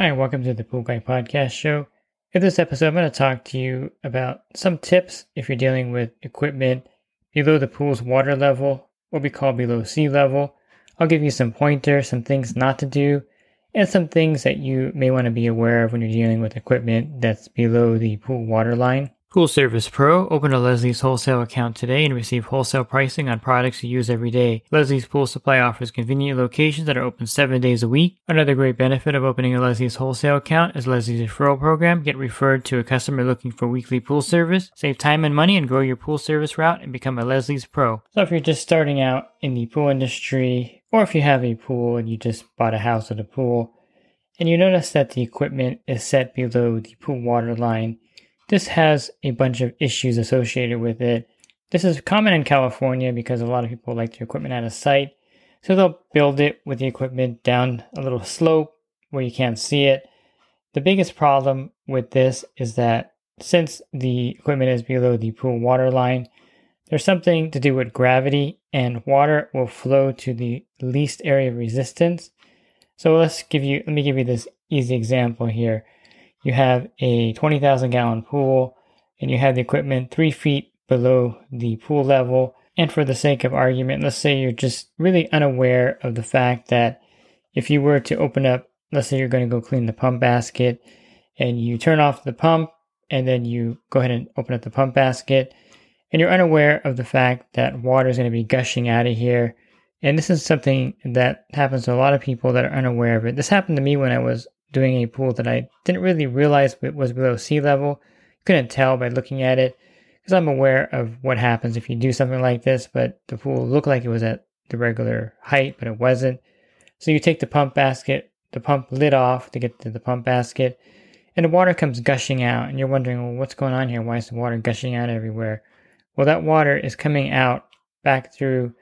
Hi, welcome to the Pool Guy Podcast Show. In this episode, I'm going to talk to you about some tips if you're dealing with equipment below the pool's water level, what we call below sea level. I'll give you some pointers, some things not to do, and some things that you may want to be aware of when you're dealing with equipment that's below the pool water line. Pool Service Pro. Open a Leslie's wholesale account today and receive wholesale pricing on products you use every day. Leslie's Pool Supply offers convenient locations that are open seven days a week. Another great benefit of opening a Leslie's wholesale account is Leslie's referral program. Get referred to a customer looking for weekly pool service. Save time and money and grow your pool service route and become a Leslie's Pro. So if you're just starting out in the pool industry, or if you have a pool and you just bought a house with a pool, and you notice that the equipment is set below the pool water line, this has a bunch of issues associated with it. This is common in California because a lot of people like their equipment out of sight. So they'll build it with the equipment down a little slope where you can't see it. The biggest problem with this is that since the equipment is below the pool water line, there's something to do with gravity and water will flow to the least area of resistance. So let's give you let me give you this easy example here you have a 20,000 gallon pool and you have the equipment three feet below the pool level. And for the sake of argument, let's say you're just really unaware of the fact that if you were to open up, let's say you're going to go clean the pump basket and you turn off the pump and then you go ahead and open up the pump basket and you're unaware of the fact that water is going to be gushing out of here. And this is something that happens to a lot of people that are unaware of it. This happened to me when I was doing a pool that I didn't really realize was below sea level. Couldn't tell by looking at it because I'm aware of what happens if you do something like this, but the pool looked like it was at the regular height, but it wasn't. So you take the pump basket, the pump lid off to get to the pump basket, and the water comes gushing out, and you're wondering, well, what's going on here? Why is the water gushing out everywhere? Well, that water is coming out back through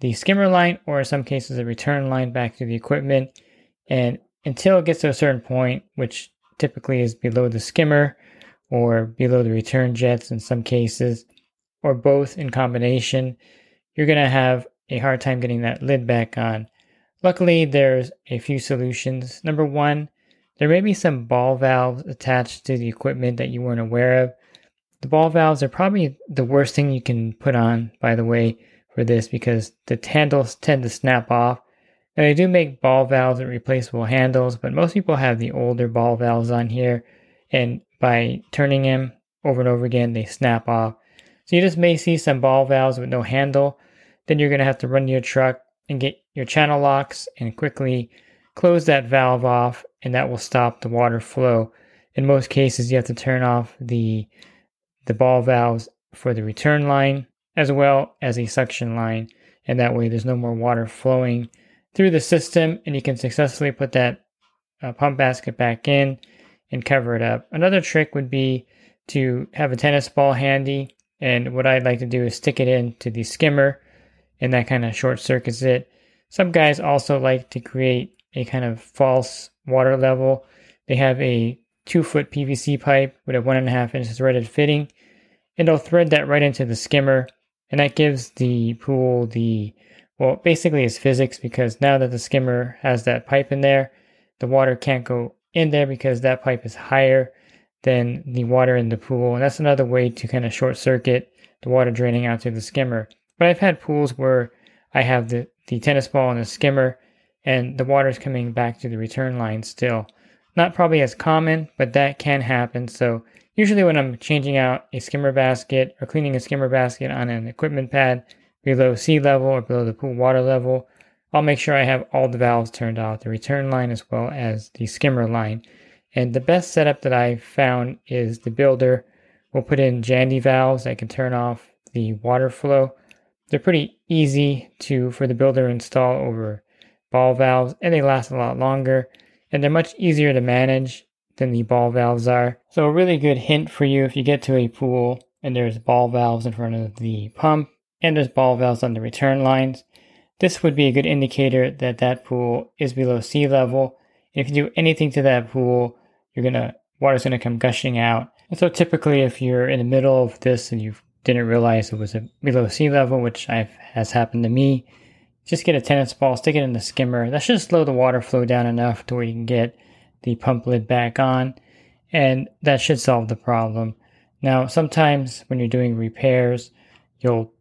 the skimmer line, or in some cases, a return line back to the equipment, and until it gets to a certain point, which typically is below the skimmer or below the return jets in some cases, or both in combination, you're going to have a hard time getting that lid back on. Luckily, there's a few solutions. Number one, there may be some ball valves attached to the equipment that you weren't aware of. The ball valves are probably the worst thing you can put on, by the way, for this because the handles tend to snap off now they do make ball valves and replaceable handles, but most people have the older ball valves on here, and by turning them over and over again, they snap off. So you just may see some ball valves with no handle. Then you're going to have to run to your truck and get your channel locks and quickly close that valve off, and that will stop the water flow. In most cases, you have to turn off the the ball valves for the return line as well as a suction line, and that way there's no more water flowing through the system and you can successfully put that uh, pump basket back in and cover it up. Another trick would be to have a tennis ball handy and what I'd like to do is stick it into the skimmer and that kind of short circuits it. Some guys also like to create a kind of false water level. They have a two foot PVC pipe with a one and a half inch threaded fitting and they'll thread that right into the skimmer and that gives the pool the well, basically it's physics because now that the skimmer has that pipe in there, the water can't go in there because that pipe is higher than the water in the pool. And that's another way to kind of short circuit the water draining out to the skimmer. But I've had pools where I have the, the tennis ball and the skimmer and the water is coming back to the return line still. Not probably as common, but that can happen. So usually when I'm changing out a skimmer basket or cleaning a skimmer basket on an equipment pad, below sea level or below the pool water level. I'll make sure I have all the valves turned off, the return line as well as the skimmer line. And the best setup that I found is the builder will put in Jandy valves that can turn off the water flow. They're pretty easy to for the builder to install over ball valves and they last a lot longer and they're much easier to manage than the ball valves are. So a really good hint for you if you get to a pool and there's ball valves in front of the pump and there's ball valves on the return lines. This would be a good indicator that that pool is below sea level. And if you do anything to that pool, you're gonna water's gonna come gushing out. And so typically, if you're in the middle of this and you didn't realize it was below sea level, which I've, has happened to me, just get a tennis ball, stick it in the skimmer. That should slow the water flow down enough to where you can get the pump lid back on, and that should solve the problem. Now, sometimes when you're doing repairs, you'll,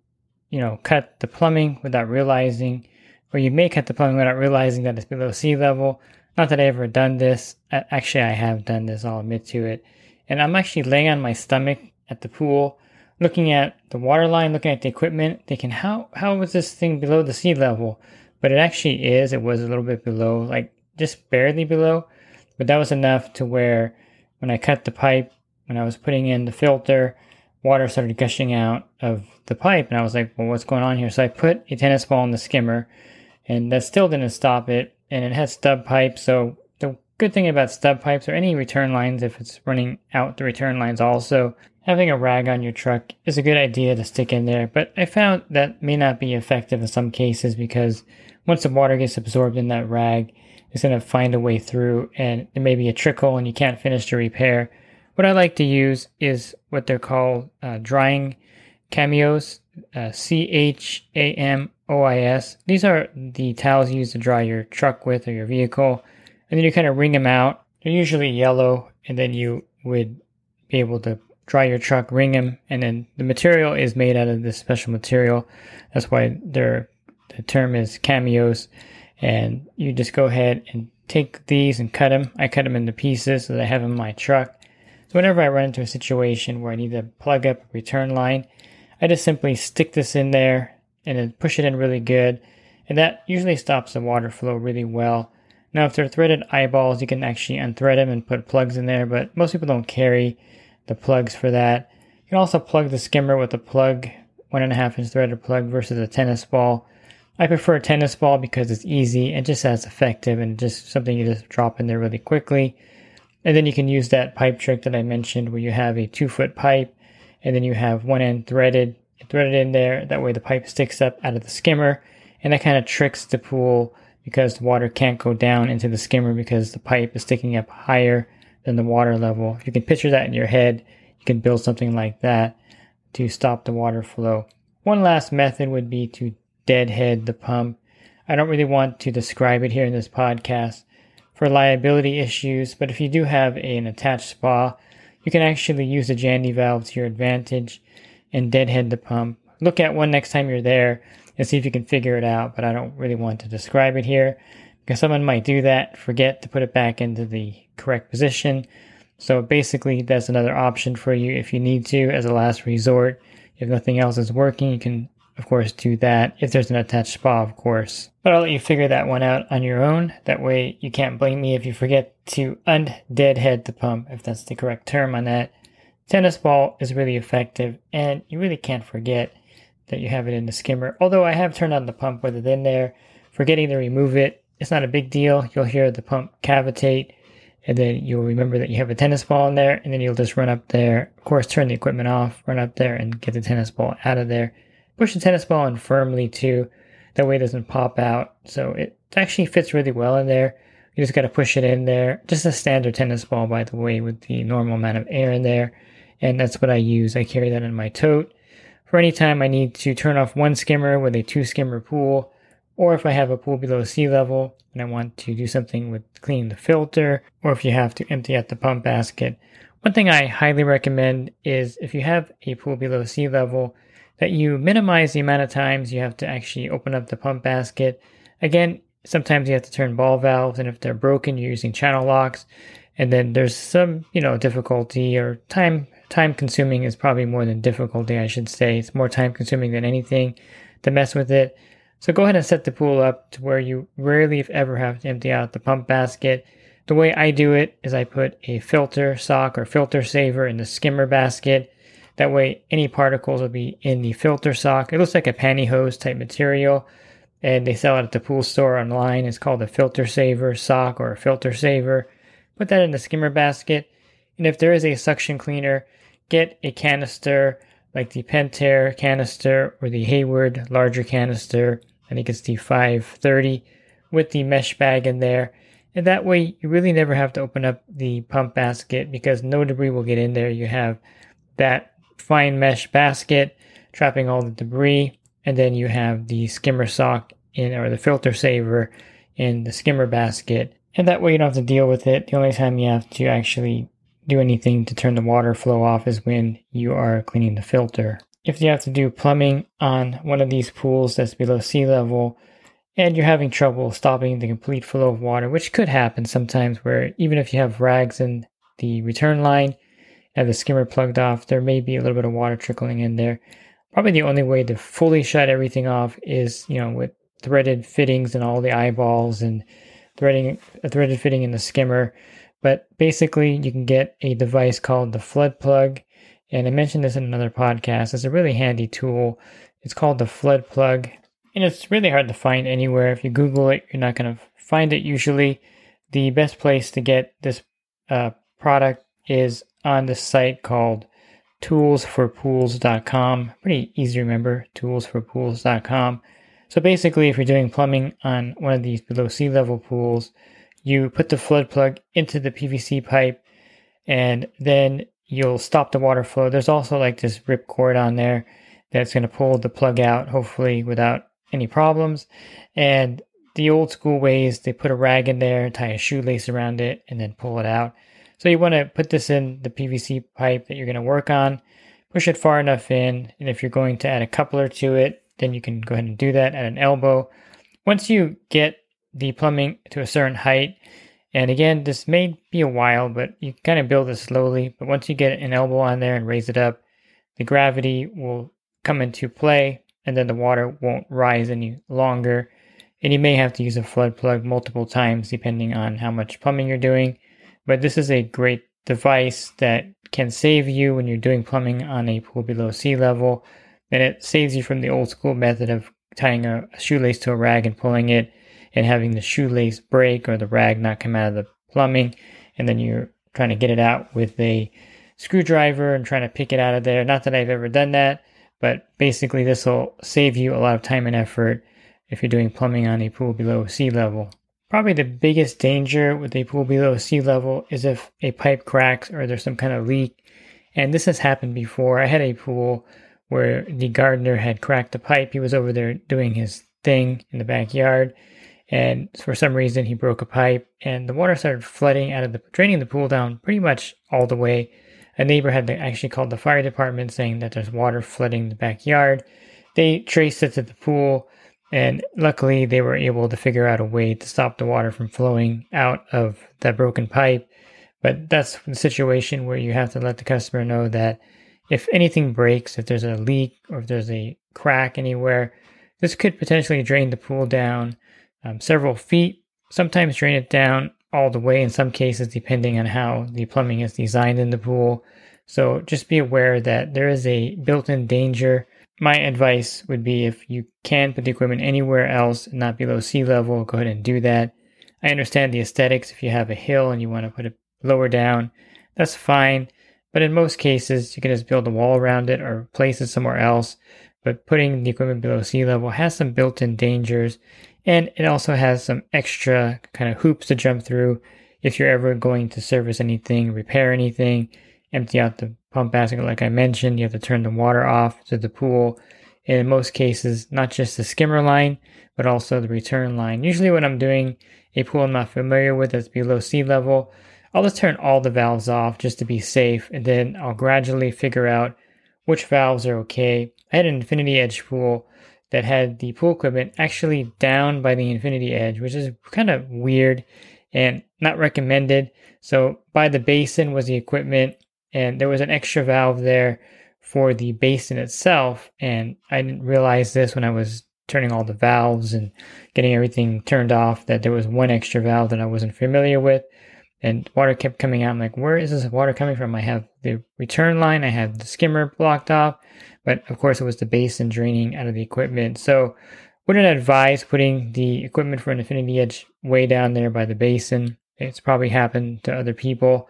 you know, cut the plumbing without realizing, or you may cut the plumbing without realizing that it's below sea level. Not that I've ever done this. Actually, I have done this, I'll admit to it. And I'm actually laying on my stomach at the pool, looking at the water line, looking at the equipment, thinking, how, how was this thing below the sea level? But it actually is. It was a little bit below, like just barely below. But that was enough to where when I cut the pipe, when I was putting in the filter, water started gushing out of the pipe. And I was like, well, what's going on here? So I put a tennis ball in the skimmer, and that still didn't stop it. And it has stub pipes. So the good thing about stub pipes or any return lines, if it's running out the return lines also, having a rag on your truck is a good idea to stick in there. But I found that may not be effective in some cases because once the water gets absorbed in that rag, it's going to find a way through and there may be a trickle and you can't finish the repair. What I like to use is what they're called uh, drying chamois, uh, C H A M O I S. These are the towels you use to dry your truck with or your vehicle. And then you kind of wring them out. They're usually yellow, and then you would be able to dry your truck, wring them, and then the material is made out of this special material. That's why the term is cameos. and you just go ahead and take these and cut them. I cut them into pieces so that I have in my truck. So whenever I run into a situation where I need to plug up a return line, I just simply stick this in there and then push it in really good. And that usually stops the water flow really well. Now, if they're threaded eyeballs, you can actually unthread them and put plugs in there, but most people don't carry the plugs for that. You can also plug the skimmer with a plug, one and a half inch threaded plug versus a tennis ball. I prefer a tennis ball because it's easy and just as effective and just something you just drop in there really quickly. And then you can use that pipe trick that I mentioned where you have a two foot pipe and then you have one end threaded, threaded in there. That way the pipe sticks up out of the skimmer and that kind of tricks the pool because the water can't go down into the skimmer because the pipe is sticking up higher than the water level. If you can picture that in your head, you can build something like that to stop the water flow. One last method would be to deadhead the pump. I don't really want to describe it here in this podcast for liability issues, but if you do have an attached spa, you can actually use the Jandy valve to your advantage and deadhead the pump. Look at one next time you're there and see if you can figure it out, but I don't really want to describe it here because someone might do that, forget to put it back into the correct position. So basically, that's another option for you if you need to as a last resort. If nothing else is working, you can of course, do that if there's an attached spa, of course. But I'll let you figure that one out on your own. That way you can't blame me if you forget to undeadhead the pump, if that's the correct term on that. Tennis ball is really effective, and you really can't forget that you have it in the skimmer. Although I have turned on the pump with it in there, forgetting to remove it, it's not a big deal. You'll hear the pump cavitate, and then you'll remember that you have a tennis ball in there, and then you'll just run up there. Of course, turn the equipment off, run up there, and get the tennis ball out of there Push the tennis ball in firmly too. That way it doesn't pop out. So it actually fits really well in there. You just got to push it in there. Just a standard tennis ball, by the way, with the normal amount of air in there. And that's what I use. I carry that in my tote. For any time I need to turn off one skimmer with a two skimmer pool, or if I have a pool below sea level and I want to do something with cleaning the filter, or if you have to empty out the pump basket. One thing I highly recommend is if you have a pool below sea level, that you minimize the amount of times you have to actually open up the pump basket. Again, sometimes you have to turn ball valves, and if they're broken, you're using channel locks. And then there's some, you know, difficulty or time time consuming is probably more than difficulty, I should say. It's more time consuming than anything to mess with it. So go ahead and set the pool up to where you rarely, if ever, have to empty out the pump basket. The way I do it is I put a filter sock or filter saver in the skimmer basket That way, any particles will be in the filter sock. It looks like a pantyhose type material, and they sell it at the pool store online. It's called a filter saver sock or a filter saver. Put that in the skimmer basket, and if there is a suction cleaner, get a canister like the Pentair canister or the Hayward larger canister. I think it's the 530 with the mesh bag in there. And that way, you really never have to open up the pump basket because no debris will get in there. You have that fine mesh basket trapping all the debris, and then you have the skimmer sock in or the filter saver in the skimmer basket. And that way, you don't have to deal with it. The only time you have to actually do anything to turn the water flow off is when you are cleaning the filter. If you have to do plumbing on one of these pools that's below sea level, and you're having trouble stopping the complete flow of water, which could happen sometimes where even if you have rags in the return line and the skimmer plugged off, there may be a little bit of water trickling in there. Probably the only way to fully shut everything off is, you know, with threaded fittings and all the eyeballs and threading a threaded fitting in the skimmer. But basically, you can get a device called the flood plug. And I mentioned this in another podcast. It's a really handy tool. It's called the flood plug and it's really hard to find anywhere. If you Google it, you're not going to find it usually. The best place to get this uh, product is on this site called toolsforpools.com. Pretty easy to remember, toolsforpools.com. So basically, if you're doing plumbing on one of these below sea level pools, you put the flood plug into the PVC pipe and then you'll stop the water flow. There's also like this rip cord on there that's going to pull the plug out, hopefully without any problems. And the old school ways, they put a rag in there, tie a shoelace around it, and then pull it out. So you want to put this in the PVC pipe that you're going to work on, push it far enough in, and if you're going to add a coupler to it, then you can go ahead and do that at an elbow. Once you get the plumbing to a certain height, and again, this may be a while, but you kind of build it slowly. But once you get an elbow on there and raise it up, the gravity will come into play and then the water won't rise any longer. And you may have to use a flood plug multiple times depending on how much plumbing you're doing. But this is a great device that can save you when you're doing plumbing on a pool below sea level. And it saves you from the old school method of tying a, shoelace to a rag and pulling it and having the shoelace break or the rag not come out of the plumbing. And then you're trying to get it out with a screwdriver and trying to pick it out of there. Not that I've ever done that, but basically, this will save you a lot of time and effort if you're doing plumbing on a pool below sea level. Probably the biggest danger with a pool below sea level is if a pipe cracks or there's some kind of leak. And this has happened before. I had a pool where the gardener had cracked a pipe. He was over there doing his thing in the backyard. And for some reason, he broke a pipe and the water started flooding out of the, draining the pool down pretty much all the way a neighbor had actually called the fire department saying that there's water flooding the backyard. They traced it to the pool, and luckily they were able to figure out a way to stop the water from flowing out of that broken pipe. But that's the situation where you have to let the customer know that if anything breaks, if there's a leak or if there's a crack anywhere, this could potentially drain the pool down um, several feet, sometimes drain it down all the way in some cases, depending on how the plumbing is designed in the pool. So just be aware that there is a built in danger. My advice would be if you can put the equipment anywhere else, not below sea level, go ahead and do that. I understand the aesthetics. If you have a hill and you want to put it lower down, that's fine. But in most cases, you can just build a wall around it or place it somewhere else. But putting the equipment below sea level has some built in dangers and it also has some extra kind of hoops to jump through if you're ever going to service anything, repair anything, empty out the pump basket, like I mentioned. You have to turn the water off to the pool. In most cases, not just the skimmer line, but also the return line. Usually, when I'm doing a pool I'm not familiar with that's below sea level, I'll just turn all the valves off just to be safe, and then I'll gradually figure out which valves are okay. I had an infinity edge pool that had the pool equipment actually down by the infinity edge, which is kind of weird and not recommended. So by the basin was the equipment, and there was an extra valve there for the basin itself. And I didn't realize this when I was turning all the valves and getting everything turned off that there was one extra valve that I wasn't familiar with. and water kept coming out. I'm like, where is this water coming from? I have the return line, I have the skimmer blocked off, but of course it was the basin draining out of the equipment. So wouldn't advise putting the equipment for an Infinity Edge way down there by the basin. It's probably happened to other people,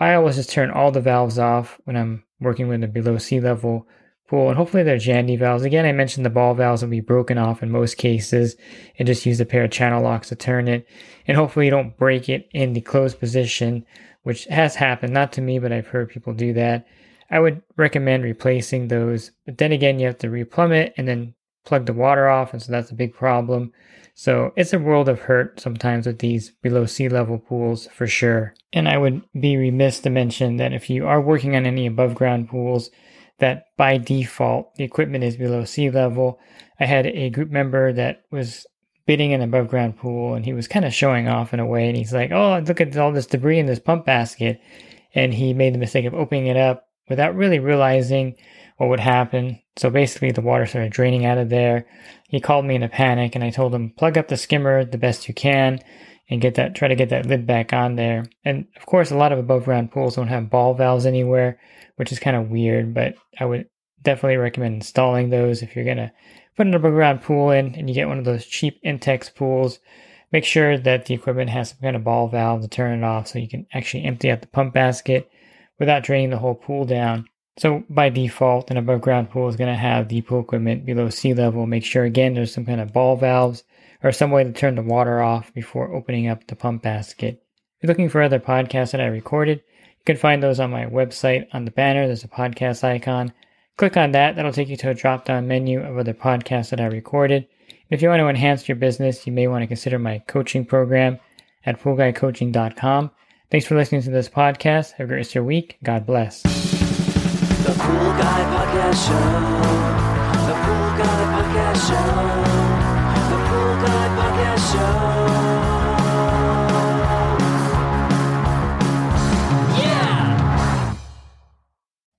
I always just turn all the valves off when I'm working with a below sea level pool, and hopefully they're Jandy valves. Again, I mentioned the ball valves will be broken off in most cases, and just use a pair of channel locks to turn it, and hopefully you don't break it in the closed position, which has happened, not to me, but I've heard people do that. I would recommend replacing those, but then again, you have to replumb it and then plug the water off, and so that's a big problem. So it's a world of hurt sometimes with these below sea level pools for sure. And I would be remiss to mention that if you are working on any above ground pools, that by default the equipment is below sea level. I had a group member that was bidding an above ground pool and he was kind of showing off in a way and he's like, Oh, look at all this debris in this pump basket. And he made the mistake of opening it up without really realizing what would happen. So basically, the water started draining out of there. He called me in a panic, and I told him plug up the skimmer the best you can and get that try to get that lid back on there. And of course, a lot of above ground pools don't have ball valves anywhere, which is kind of weird. But I would definitely recommend installing those if you're gonna put an above ground pool in and you get one of those cheap Intex pools. Make sure that the equipment has some kind of ball valve to turn it off so you can actually empty out the pump basket without draining the whole pool down. So by default, an above ground pool is going to have the pool equipment below sea level. Make sure again there's some kind of ball valves or some way to turn the water off before opening up the pump basket. If you're looking for other podcasts that I recorded, you can find those on my website. On the banner, there's a podcast icon. Click on that. That'll take you to a drop down menu of other podcasts that I recorded. If you want to enhance your business, you may want to consider my coaching program at poolguycoaching.com. Thanks for listening to this podcast. Have a great rest of your week. God bless. The Pool Guy Podcast Show. The Pool Guy Podcast Show. The Pool Guy Podcast Show. Yeah!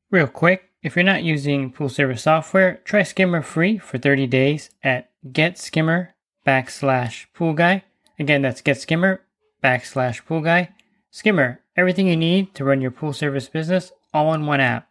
Real quick, if you're not using pool service software, try Skimmer free for 30 days at getskimmer backslash pool guy. Again, that's getskimmer backslash pool guy. Skimmer, everything you need to run your pool service business all in one app.